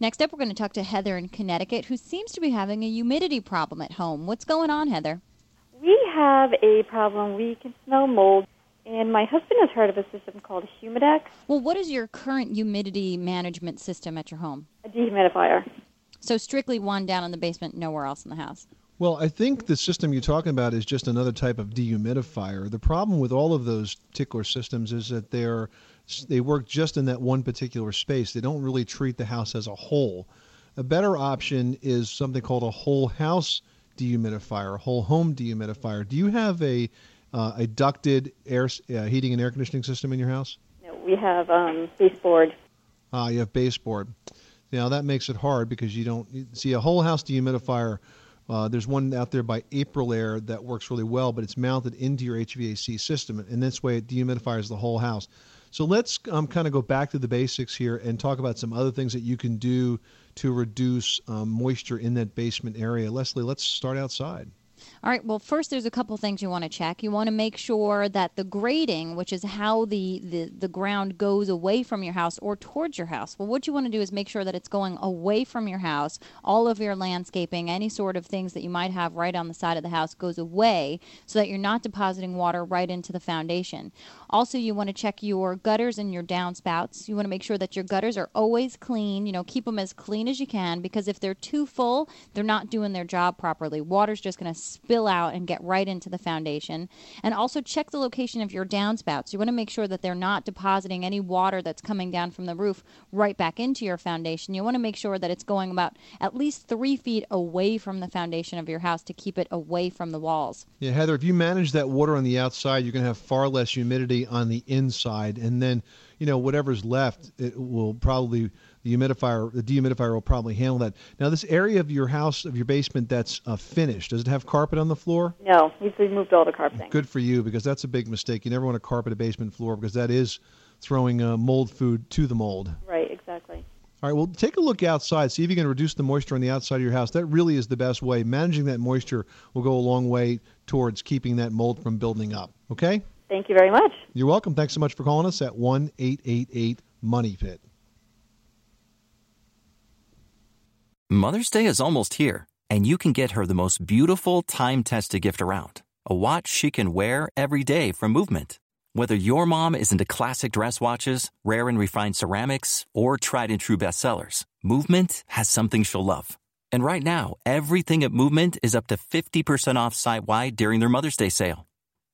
Next up, we're going to talk to Heather in Connecticut, who seems to be having a humidity problem at home. What's going on, Heather? We have a problem. We can smell mold, and my husband has heard of a system called Humidex, Well, what is your current humidity management system at your home? a dehumidifier. So, strictly one down in the basement, nowhere else in the house. Well, I think the system you're talking about is just another type of dehumidifier. The problem with all of those particular systems is that they're they work just in that one particular space. They don't really treat the house as a whole. A better option is something called a whole house dehumidifier, a whole home dehumidifier. Do you have a uh, a ducted air uh, heating and air conditioning system in your house? No, we have um, baseboard. Ah, you have baseboard. Now that makes it hard because you don't see a whole house dehumidifier. Uh, there's one out there by Aprilaire that works really well, but it's mounted into your HVAC system, and this way it dehumidifies the whole house. So let's um, kind of go back to the basics here and talk about some other things that you can do to reduce um, moisture in that basement area. Leslie, let's start outside. All right. Well, first, there's a couple things you want to check. You want to make sure that the grading, which is how the, the, the ground goes away from your house or towards your house, well, what you want to do is make sure that it's going away from your house. All of your landscaping, any sort of things that you might have right on the side of the house goes away so that you're not depositing water right into the foundation. Also, you want to check your gutters and your downspouts. You want to make sure that your gutters are always clean. You know, keep them as clean as you can because if they're too full, they're not doing their job properly. Water's just going to spill out and get right into the foundation. And also check the location of your downspouts. You want to make sure that they're not depositing any water that's coming down from the roof right back into your foundation. You want to make sure that it's going about at least three feet away from the foundation of your house to keep it away from the walls. Yeah, Heather, if you manage that water on the outside, you're going to have far less humidity on the inside, and then you know whatever's left, it will probably the humidifier, the dehumidifier will probably handle that. Now, this area of your house, of your basement, that's uh, finished. Does it have carpet on the floor? No, we've removed all the carpeting. Good for you, because that's a big mistake. You never want to carpet a basement floor because that is throwing uh, mold food to the mold. Right, exactly. All right, well, take a look outside. See if you can reduce the moisture on the outside of your house. That really is the best way. Managing that moisture will go a long way towards keeping that mold from building up. Okay? Thank you very much. You're welcome. Thanks so much for calling us at 1 888 Money Pit. Mother's Day is almost here, and you can get her the most beautiful time tested gift around a watch she can wear every day from Movement. Whether your mom is into classic dress watches, rare and refined ceramics, or tried and true bestsellers, Movement has something she'll love. And right now, everything at Movement is up to 50% off site wide during their Mother's Day sale.